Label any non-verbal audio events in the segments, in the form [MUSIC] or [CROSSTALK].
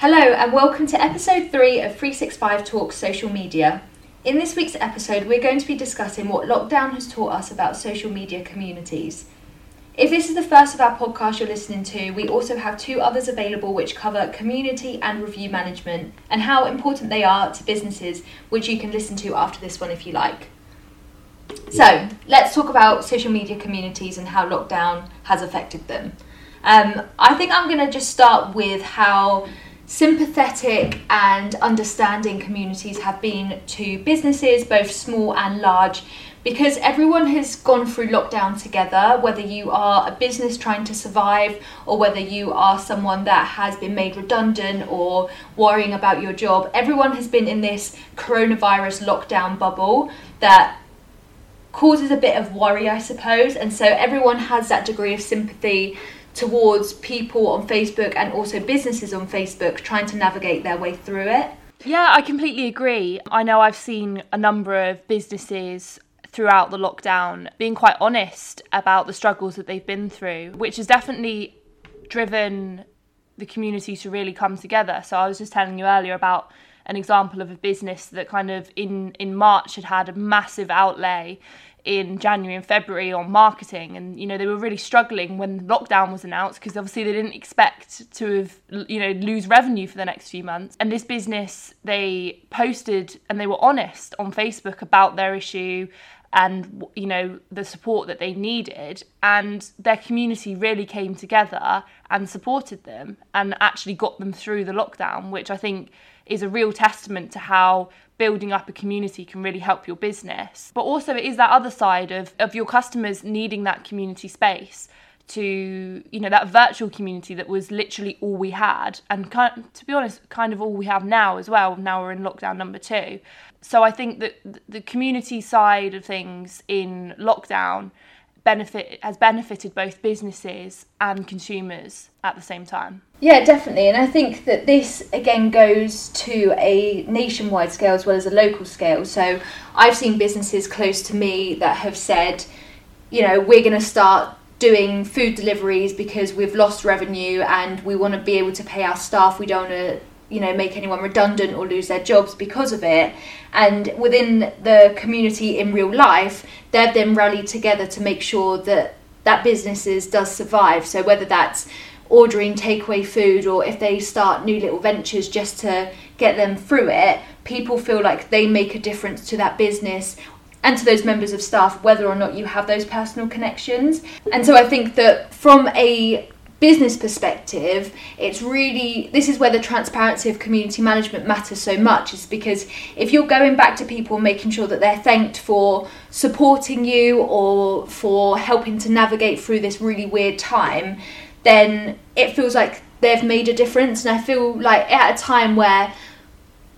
Hello, and welcome to episode 3 of 365 Talks Social Media. In this week's episode, we're going to be discussing what lockdown has taught us about social media communities. If this is the first of our podcast you're listening to, we also have two others available which cover community and review management and how important they are to businesses, which you can listen to after this one if you like. So, let's talk about social media communities and how lockdown has affected them. Um, I think I'm going to just start with how sympathetic and understanding communities have been to businesses, both small and large, because everyone has gone through lockdown together, whether you are a business trying to survive or whether you are someone that has been made redundant or worrying about your job. Everyone has been in this coronavirus lockdown bubble that causes a bit of worry, I suppose, and so everyone has that degree of sympathy towards people on Facebook and also businesses on Facebook trying to navigate their way through it. Yeah, I completely agree. I know I've seen a number of businesses throughout the lockdown being quite honest about the struggles that they've been through, which has definitely driven the community to really come together. So I was just telling you earlier about an example of a business that kind of in in March had had a massive outlay in January and February on marketing. And you know they were really struggling when lockdown was announced because obviously they didn't expect to have you know lose revenue for the next few months. And this business they posted and they were honest on Facebook about their issue and you know the support that they needed and their community really came together and supported them and actually got them through the lockdown which I think is a real testament to how building up a community can really help your business. But also, it is that other side of, of your customers needing that community space to you know that virtual community that was literally all we had and kind to be honest kind of all we have now as well now we're in lockdown number 2 so i think that the community side of things in lockdown benefit has benefited both businesses and consumers at the same time. Yeah, definitely. And I think that this again goes to a nationwide scale as well as a local scale. So I've seen businesses close to me that have said, you know, we're going to start doing food deliveries because we've lost revenue and we want to be able to pay our staff. We don't want to you know make anyone redundant or lose their jobs because of it. And within the community in real life they've then rallied together to make sure that that businesses does survive. So whether that's ordering takeaway food or if they start new little ventures just to get them through it people feel like they make a difference to that business and to those members of staff whether or not you have those personal connections. And so i think that from a business perspective, it's really this is where the transparency of community management matters so much, is because if you're going back to people making sure that they're thanked for supporting you or for helping to navigate through this really weird time, then it feels like they've made a difference. And I feel like at a time where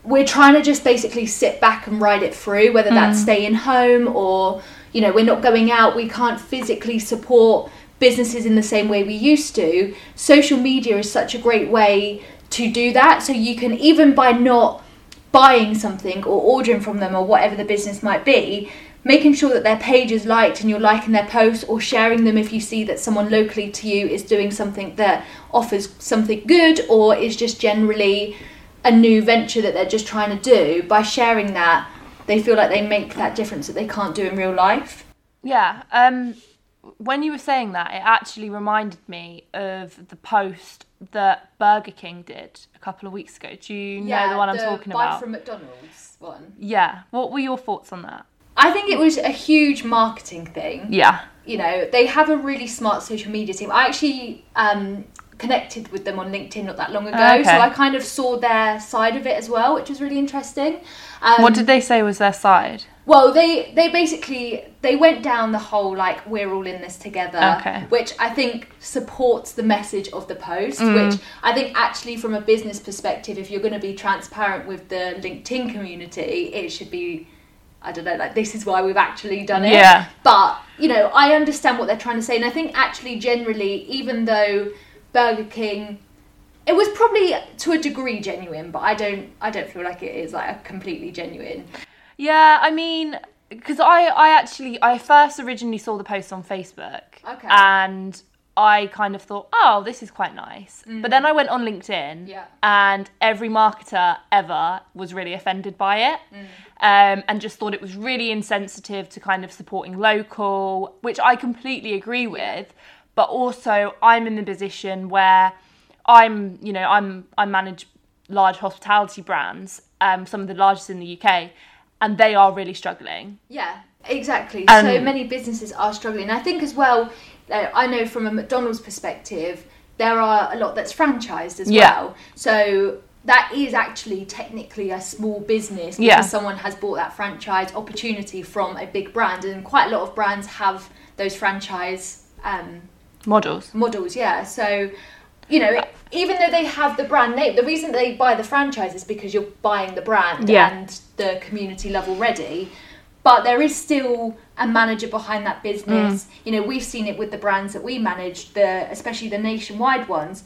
we're trying to just basically sit back and ride it through, whether that's mm. staying home or you know, we're not going out, we can't physically support businesses in the same way we used to, social media is such a great way to do that. So you can even by not buying something or ordering from them or whatever the business might be, making sure that their page is liked and you're liking their posts or sharing them if you see that someone locally to you is doing something that offers something good or is just generally a new venture that they're just trying to do by sharing that they feel like they make that difference that they can't do in real life yeah um when you were saying that, it actually reminded me of the post that Burger King did a couple of weeks ago. Do you yeah, know the one I'm talking buy about? from McDonald's one. Yeah. What were your thoughts on that? I think it was a huge marketing thing. Yeah. You know, they have a really smart social media team. I actually um, connected with them on LinkedIn not that long ago, okay. so I kind of saw their side of it as well, which was really interesting. Um, what did they say was their side? Well, they they basically they went down the whole like we're all in this together, okay. which I think supports the message of the post. Mm. Which I think actually, from a business perspective, if you're going to be transparent with the LinkedIn community, it should be. I don't know, like this is why we've actually done it. Yeah. But you know, I understand what they're trying to say, and I think actually, generally, even though Burger King it was probably to a degree genuine, but I don't I don't feel like it is like a completely genuine. Yeah, I mean, because I I actually I first originally saw the post on Facebook. Okay. And I kind of thought, oh, this is quite nice. But then I went on LinkedIn, Mm. Yeah. and every marketer ever was really offended by it, Mm. um, and just thought it was really insensitive to kind of supporting local, which I completely agree with. But also, I'm in the position where I'm, you know, I'm I manage large hospitality brands, um, some of the largest in the UK, and they are really struggling. Yeah, exactly. Um, so many businesses are struggling. And I think as well, I know from a McDonald's perspective, there are a lot that's franchised as Yeah. well. So that is actually technically a small business because Yeah. someone has bought that franchise opportunity from a big brand, and quite a lot of brands have those franchise um, Models. models. Yeah, so. You know, even though they have the brand name, the reason they buy the franchise is because you're buying the brand Yeah. and the community love already. But there is still a manager behind that business. Mm. You know, we've seen it with the brands that we manage, the especially the nationwide ones.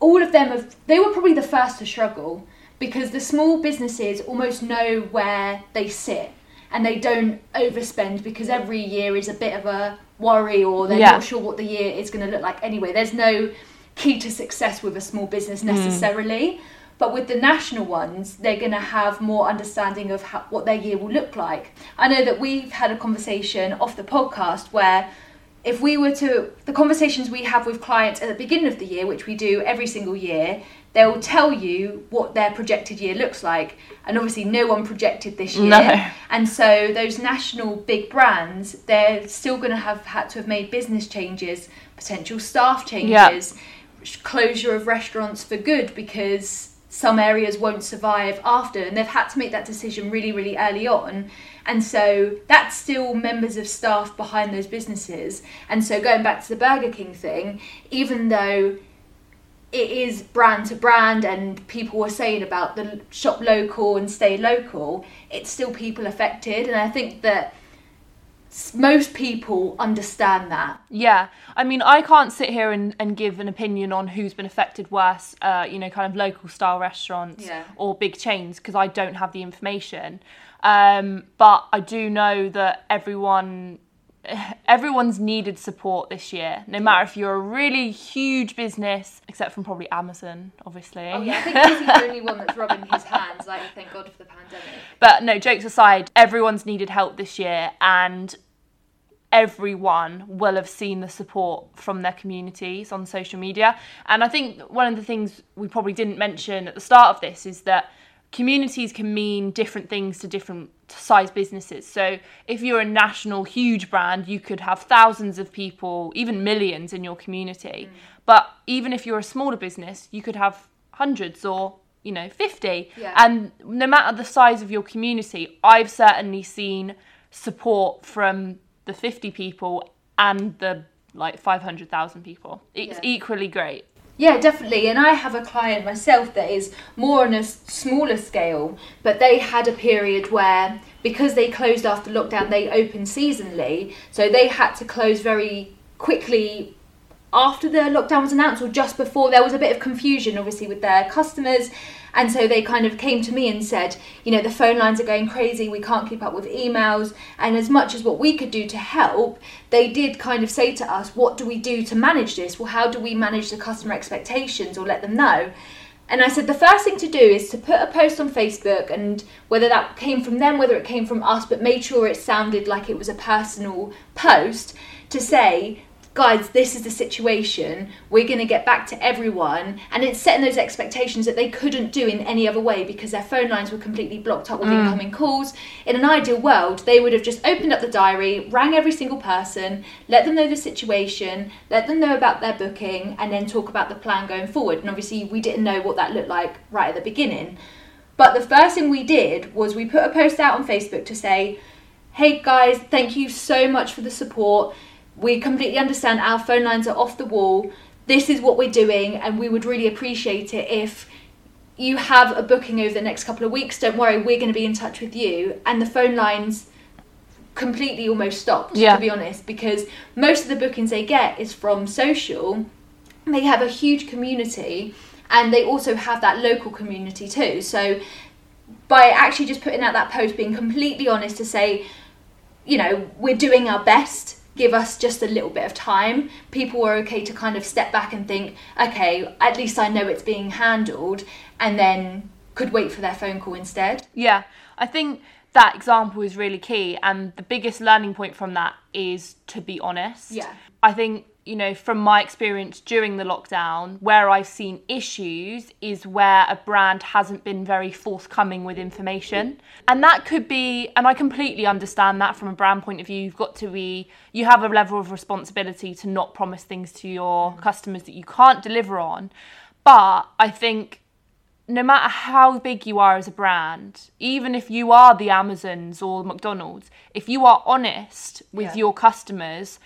All of them have they were probably the first to struggle because the small businesses almost know where they sit and they don't overspend because every year is a bit of a worry or they're Yeah. not sure what the year is going to look like anyway. There's no key to success with a small business hmm. necessarily. But with the national ones, they're going to have more understanding of how, what their year will look like. I know that we've had a conversation off the podcast where if we were to, the conversations we have with clients at the beginning of the year, which we do every single year, they'll tell you what their projected year looks like. And obviously, no one projected this year. No. And so, those national big brands, they're still going to have had to have made business changes, potential staff changes, closure of restaurants for good because some areas won't survive after and they've had to make that decision really really early on. And so that's still members of staff behind those businesses. And so going back to the burger king thing even though it is brand to brand and people were saying about the shop local and stay local it's still people affected. And i think that most people understand that Yeah, I mean, I can't sit here and, and give an opinion on who's been affected worse, uh, you know, kind of local style restaurants Yeah. or big chains because I don't have the information. Um, but I do know that everyone. [SIGHS] Everyone's needed support this year, no matter if you're a really huge business, except from probably Amazon, obviously. Oh yeah, I think [LAUGHS] he's the only one that's rubbing his hands. Like, thank God for the pandemic. But no, jokes aside, everyone's needed help this year, and everyone will have seen the support from their communities on social media. And I think one of the things we probably didn't mention at the start of this is that communities can mean different things to different size businesses. So if you're a national huge brand, you could have thousands of people, even millions in your community. Mm. But even if you're a smaller business, you could have hundreds or you know 50 Yeah. and no matter the size of your community i've certainly seen support from the 50 people and the like 500,000 people it's Yeah. equally great Yeah, definitely. And I have a client myself that is more on a smaller scale, but they had a period where because they closed after lockdown, they opened seasonally, so they had to close very quickly after the lockdown was announced or just before there was a bit of confusion obviously with their customers. And so they kind of came to me and said you know the phone lines are going crazy we can't keep up with emails. And as much as what we could do to help they did kind of say to us what do we do to manage this? Well how do we manage the customer expectations or let them know? And I said the first thing to do is to put a post on Facebook, and whether that came from them, whether it came from us, but made sure it sounded like it was a personal post to say, guys, this is the situation. We're going to get back to everyone. And it's setting those expectations that they couldn't do in any other way because their phone lines were completely blocked up with mm. incoming calls. In an ideal world, they would have just opened up the diary, rang every single person, let them know the situation, let them know about their booking, and then talk about the plan going forward. And obviously, we didn't know what that looked like right at the beginning. But the first thing we did was we put a post out on Facebook to say, hey guys, thank you so much for the support. We completely understand our phone lines are off the wall. This is what we're doing, and we would really appreciate it if you have a booking over the next couple of weeks. Don't worry, we're going to be in touch with you. And the phone lines completely almost stopped, Yeah. to be honest, because most of the bookings they get is from social. They have a huge community, and they also have that local community too. So by actually just putting out that post, being completely honest to say, you know, we're doing our best give us just a little bit of time. People were okay to kind of step back and think, okay, at least I know it's being handled, and then could wait for their phone call instead. Yeah, I think that example is really key, and the biggest learning point from that is to be honest. Yeah. I think you know, from my experience during the lockdown, where I've seen issues is where a brand hasn't been very forthcoming with information. And that could be, and I completely understand that from a brand point of view, you've got to be, you have a level of responsibility to not promise things to your customers that you can't deliver on. But I think no matter how big you are as a brand, even if you are the Amazons or McDonald's, if you are honest with Yeah. your customers,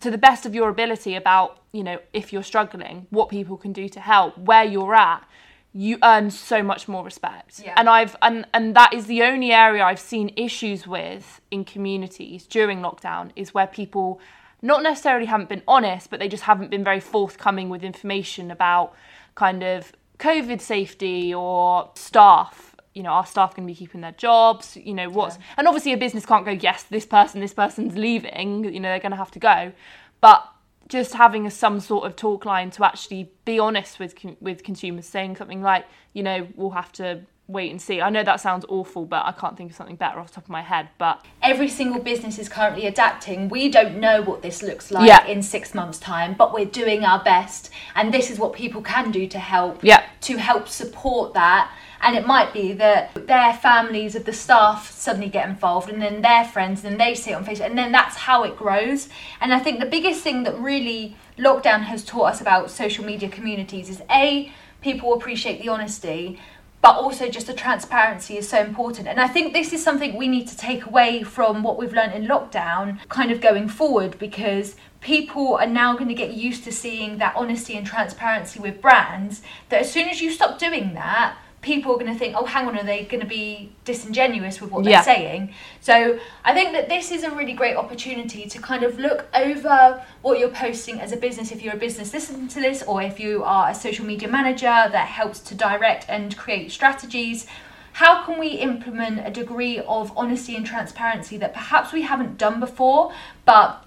to the best of your ability about you know if you're struggling what people can do to help where you're at you earn so much more respect Yeah. and i've and and that is the only area i've seen issues with in communities during lockdown is where people not necessarily haven't been honest but they just haven't been very forthcoming with information about kind of covid safety or staff you know, our staff going to be keeping their jobs? You know, what's Yeah. and obviously a business can't go, yes, this person, this person's leaving. You know, they're going to have to go, but just having a, some sort of talk line to actually be honest with with consumers, saying something like, you know, we'll have to wait and see. I know that sounds awful, but I can't think of something better off the top of my head. But Every single business is currently adapting. We don't know what this looks like Yeah. in six months' time, but we're doing our best. And this is what people can do to help. Yeah. To help support that. And it might be that their families of the staff suddenly get involved, and then their friends, and then they see it on Facebook, and then that's how it grows. And I think the biggest thing that really lockdown has taught us about social media communities is A, people appreciate the honesty, but also just the transparency is so important. And I think this is something we need to take away from what we've learned in lockdown, kind of going forward, because people are now going to get used to seeing that honesty and transparency with brands. That as soon as you stop doing that, people are going to think, oh, hang on, are they going to be disingenuous with what Yeah. they're saying? So I think that this is a really great opportunity to kind of look over what you're posting as a business if you're a business listening to this, or if you are a social media manager that helps to direct and create strategies. How can we implement a degree of honesty and transparency that perhaps we haven't done before, but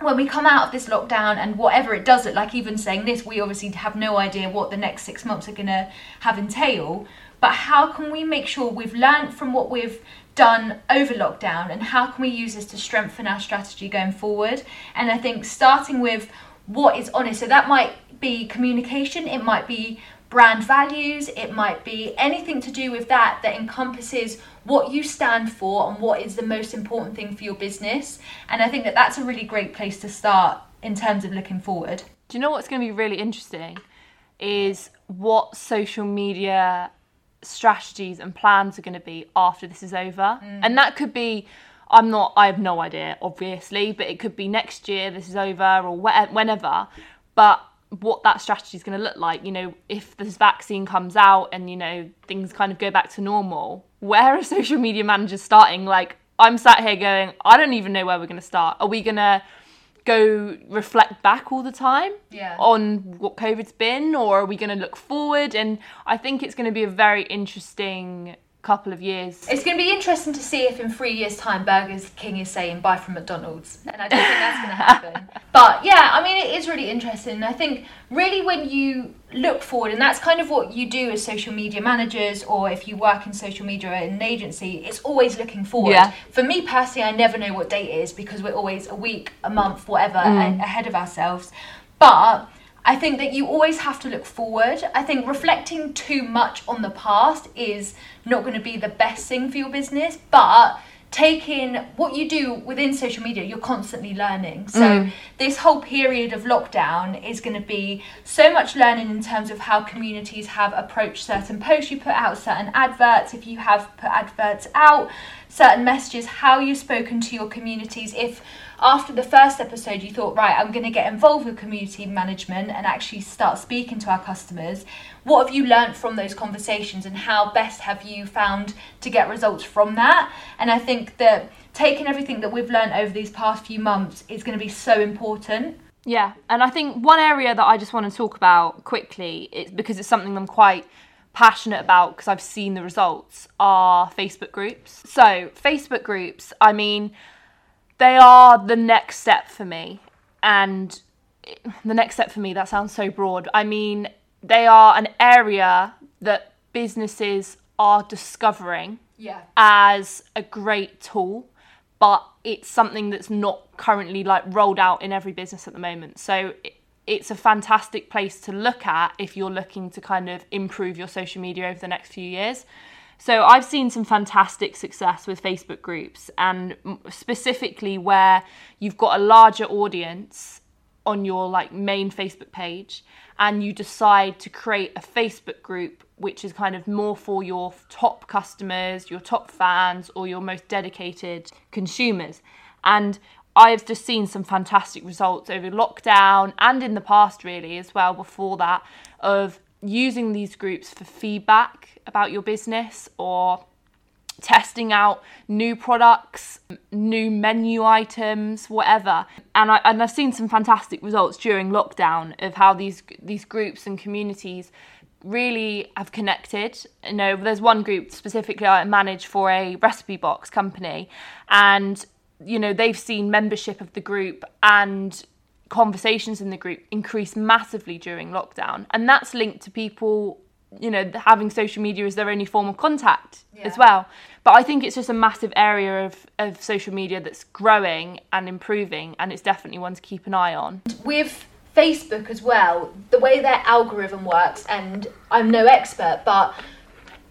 when we come out of this lockdown and whatever it does look like, even saying this, we obviously have no idea what the next six months are going to have entail. But how can we make sure we've learned from what we've done over lockdown and how can we use this to strengthen our strategy going forward? And I think starting with what is honest, so that might be communication, it might be brand values, it might be anything to do with that that encompasses what you stand for and what is the most important thing for your business. And I think that that's a really great place to start in terms of looking forward. do you know what's going to be really interesting? Is what social media strategies and plans are going to be after this is over. Mm. And that could be, I'm not, I have no idea, obviously, but it could be next year, this is over, or whe- whenever. But what that strategy is going to look like, you know, if this vaccine comes out and, you know, things kind of go back to normal, where are [LAUGHS] social media managers starting? Like, I'm sat here going, I don't even know where we're going to start. Are we going to go reflect back all the time Yeah. on what COVID's been, or are we going to look forward? And I think it's going to be a very interesting couple of years. It's going to be interesting to see if in three years' time Burger King is saying buy from McDonald's. And I don't think that's going to happen. [LAUGHS] But yeah, I mean, it is really interesting. And I think really when you look forward, and that's kind of what you do as social media managers, or if you work in social media in an agency, it's always looking forward. Yeah. For me personally, I never know what date it is because we're always a week, a month, whatever, mm. a- ahead of ourselves. But I think that you always have to look forward. I think reflecting too much on the past is not going to be the best thing for your business, but taking what you do within social media, you're constantly learning. So, mm. this whole period of lockdown is going to be so much learning in terms of how communities have approached certain posts you put out, certain adverts, if you have put adverts out, certain messages, how you've spoken to your communities. If after the first episode you thought, right, I'm going to get involved with community management and actually start speaking to our customers, what have you learnt from those conversations and how best have you found to get results from that? And I think that taking everything that we've learnt over these past few months is going to be so important. Yeah, and I think one area that I just want to talk about quickly, is because it's something I'm quite passionate about because I've seen the results, are Facebook groups. So, Facebook groups, I mean, they are the next step for me. And the next step for me, that sounds so broad. I mean, they are an area that businesses are discovering Yeah. as a great tool, but it's something that's not currently like rolled out in every business at the moment. So it's a fantastic place to look at if you're looking to kind of improve your social media over the next few years. So I've seen some fantastic success with Facebook groups and specifically where you've got a larger audience on your like main Facebook page and you decide to create a Facebook group which is kind of more for your top customers, your top fans or your most dedicated consumers. And I've just seen some fantastic results over lockdown and in the past really as well before that of using these groups for feedback about your business or testing out new products, new menu items, whatever. And I and I've seen some fantastic results during lockdown of how these these groups and communities really have connected. You know, there's one group specifically I manage for a recipe box company and you know, they've seen membership of the group and conversations in the group increase massively during lockdown. And that's linked to people you know having social media as their only form of contact Yeah. as well but i think it's just a massive area of, of social media that's growing and improving and it's definitely one to keep an eye on with Facebook as well, the way their algorithm works, and I'm no expert, but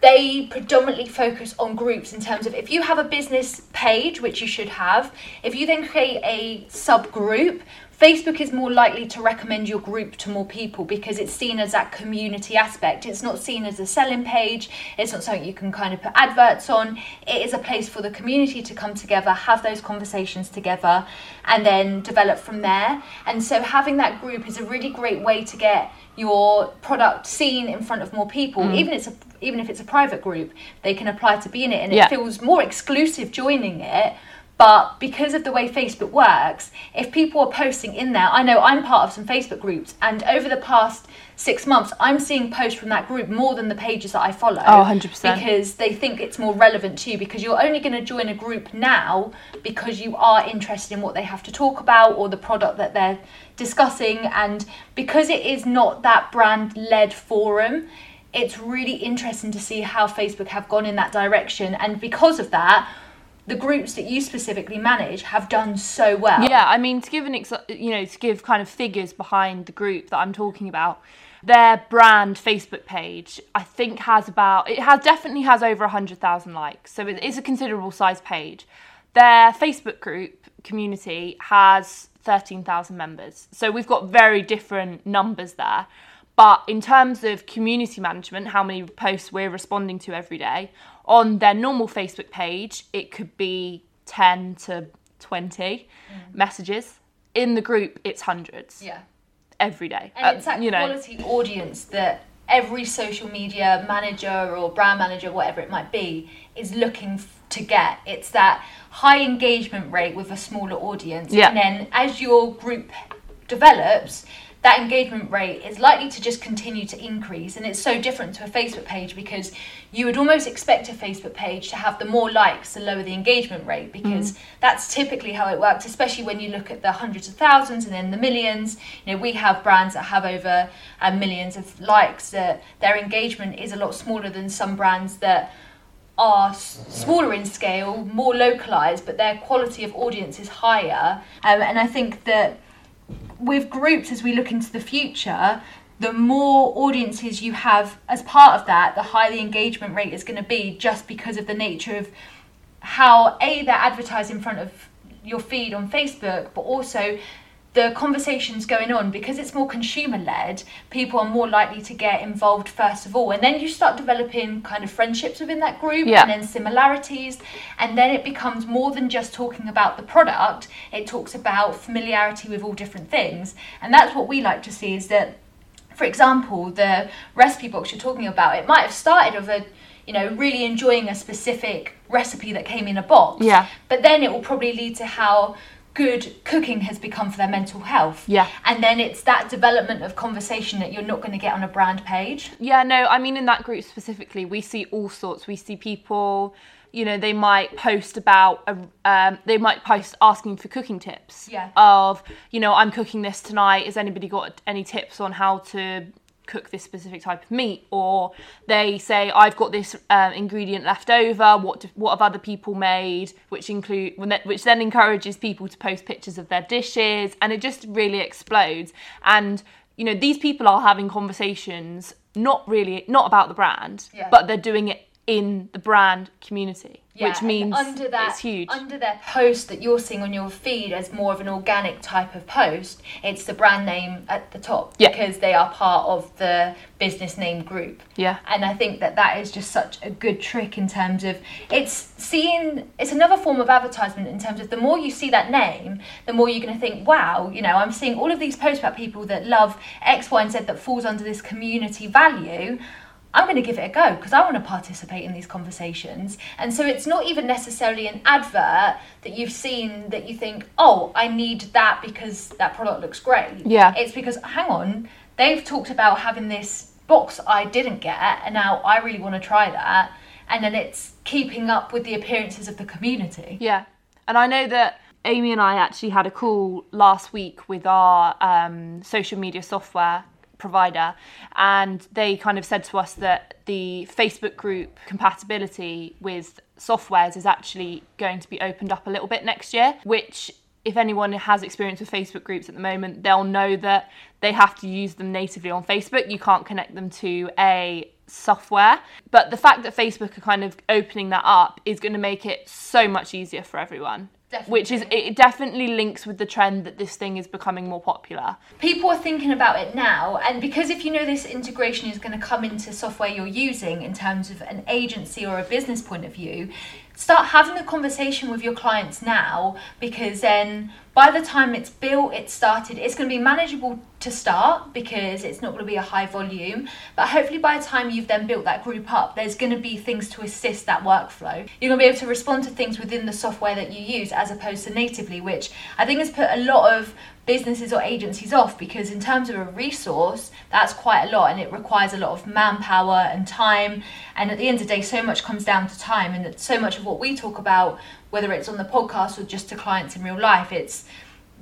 they predominantly focus on groups in terms of if you have a business page, which you should have, if you then create a subgroup, Facebook is more likely to recommend your group to more people because it's seen as that community aspect. It's not seen as a selling page, it's not something you can kind of put adverts on. It is a place for the community to come together, have those conversations together, and then develop from there. And so having that group is a really great way to get your product seen in front of more people, mm. even it's a even if it's a private group, they can apply to be in it and Yeah. it feels more exclusive joining it. But because of the way Facebook works, if people are posting in there, I know I'm part of some Facebook groups, and over the past six months, I'm seeing posts from that group more than the pages that I follow. Oh, 100%. Because they think it's more relevant to you, because you're only going to join a group now because you are interested in what they have to talk about or the product that they're discussing. And because it is not that brand led forum, it's really interesting to see how Facebook have gone in that direction. And because of that, the groups that you specifically manage have done so well. Yeah, I mean, to give an ex- you know, to give kind of figures behind the group that I'm talking about, their brand Facebook page, I think has about it has definitely has over hundred thousand likes, so it is a considerable size page. Their Facebook group community has thirteen thousand members, so we've got very different numbers there. But in terms of community management, how many posts we're responding to every day, on their normal Facebook page, it could be 10 to 20 messages. In the group, it's hundreds Yeah. every day. And Uh, it's that you know, quality audience that every social media manager or brand manager, whatever it might be, is looking f- to get. It's that high engagement rate with a smaller audience. Yeah. And then as your group develops, that engagement rate is likely to just continue to increase. And it's so different to a Facebook page because you would almost expect a Facebook page to have the more likes, the lower the engagement rate, because that's typically how it works, especially when you look at the hundreds of thousands and then the millions. You know, we have brands that have over uh, millions of likes, that their engagement is a lot smaller than some brands that are s- smaller in scale, more localized, but their quality of audience is higher. Um, and I think that with groups, as we look into the future, the more audiences you have as part of that, the higher the engagement rate is going to be just because of the nature of how A, they're advertised in front of your feed on Facebook, but also the conversations going on because it's more consumer led people are more likely to get involved first of all and then you start developing kind of friendships within that group Yeah. and then similarities and then it becomes more than just talking about the product it talks about familiarity with all different things and that's what we like to see is that for example, the recipe box you're talking about, it might have started with a, you know, really enjoying a specific recipe that came in a box. Yeah. But then it will probably lead to how good cooking has become for their mental health. Yeah. And then it's that development of conversation that you're not going to get on a brand page. Yeah, no, I mean, in that group specifically, we see all sorts. We see people, you know, they might post about, a, um, they might post asking for cooking tips. Yeah. Of, you know, I'm cooking this tonight. Has anybody got any tips on how to cook this specific type of meat or they say i've got this um, ingredient left over. What do, what have other people made? Which include which then encourages people to post pictures of their dishes and it just really explodes. And you know these people are having conversations not really not about the brand Yeah. but they're doing it in the brand community Yeah, which means under that, it's huge Under their post that you're seeing on your feed as more of an organic type of post, it's the brand name at the top Yeah. because they are part of the business name group. yeah And I think that that is just such a good trick in terms of it's seeing it's another form of advertisement in terms of the more you see that name, the more you're going to think, wow, you know, I'm seeing all of these posts about people that love X, Y, and Z that falls under this community value. I'm going to give it a go because I want to participate in these conversations. And so it's not even necessarily an advert that you've seen that you think, oh, I need that because that product looks great. Yeah. It's because, hang on, they've talked about having this box I didn't get, and now I really want to try that. And then it's keeping up with the appearances of the community. Yeah, and I know that Amy and I actually had a call last week with our um, social media software provider, and they kind of said to us that the Facebook group compatibility with softwares is actually going to be opened up a little bit next year, which if anyone has experience with Facebook groups at the moment, they'll know that they have to use them natively on Facebook. You can't connect them to a software. But the fact that Facebook are kind of opening that up is going to make it so much easier for everyone. Which is it definitely links with the trend that this thing is becoming more popular. People are thinking about it now, and because if you know this integration is going to come into software you're using in terms of an agency or a business point of view, start having a conversation with your clients now because then by the time it's built, it's started, it's going to be manageable to start because it's not going to be a high volume. But hopefully, by the time you've then built that group up, there's going to be things to assist that workflow. You're going to be able to respond to things within the software that you use as opposed to natively, which I think has put a lot of businesses or agencies off because in terms of a resource that's quite a lot and it requires a lot of manpower and time. And at the end of the day so much comes down to time and so much of what we talk about whether it's on the podcast or just to clients in real life it's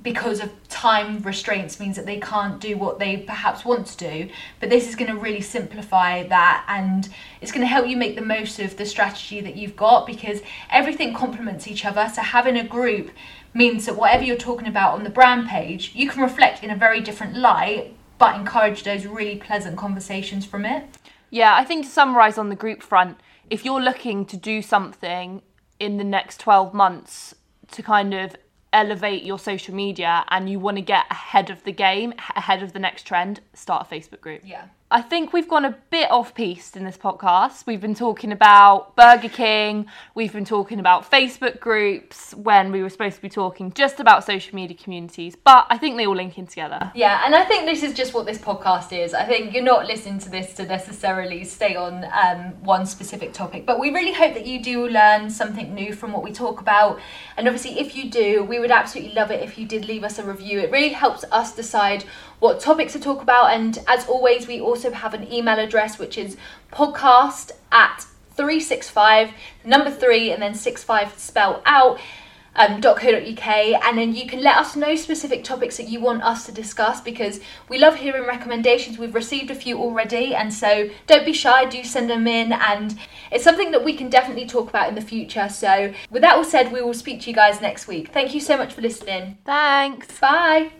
because of time restraints means that they can't do what they perhaps want to do. But this is going to really simplify that and it's going to help you make the most of the strategy that you've got because everything complements each other. So having a group means that whatever you're talking about on the brand page you can reflect in a very different light but encourage those really pleasant conversations from it. Yeah, I think to summarise on the group front, if you're looking to do something in the next 12 months to kind of elevate your social media and you want to get ahead of the game, ahead of the next trend, start a Facebook group. yeah I think we've gone a bit off piste in this podcast. We've been talking about Burger King, we've been talking about Facebook groups when we were supposed to be talking just about social media communities, but I think they all link in together. Yeah, and I think this is just what this podcast is. I think you're not listening to this to necessarily stay on um, one specific topic, but we really hope that you do learn something new from what we talk about. And obviously, if you do, we would absolutely love it if you did leave us a review. It really helps us decide what topics to talk about. And as always, we also have an email address which is podcast at 365, number three, and then 65 spell out um, .co.uk and then you can let us know specific topics that you want us to discuss because we love hearing recommendations we've received a few already and so don't be shy do send them in and it's something that we can definitely talk about in the future so with that all said we will speak to you guys next week thank you so much for listening Thanks. bye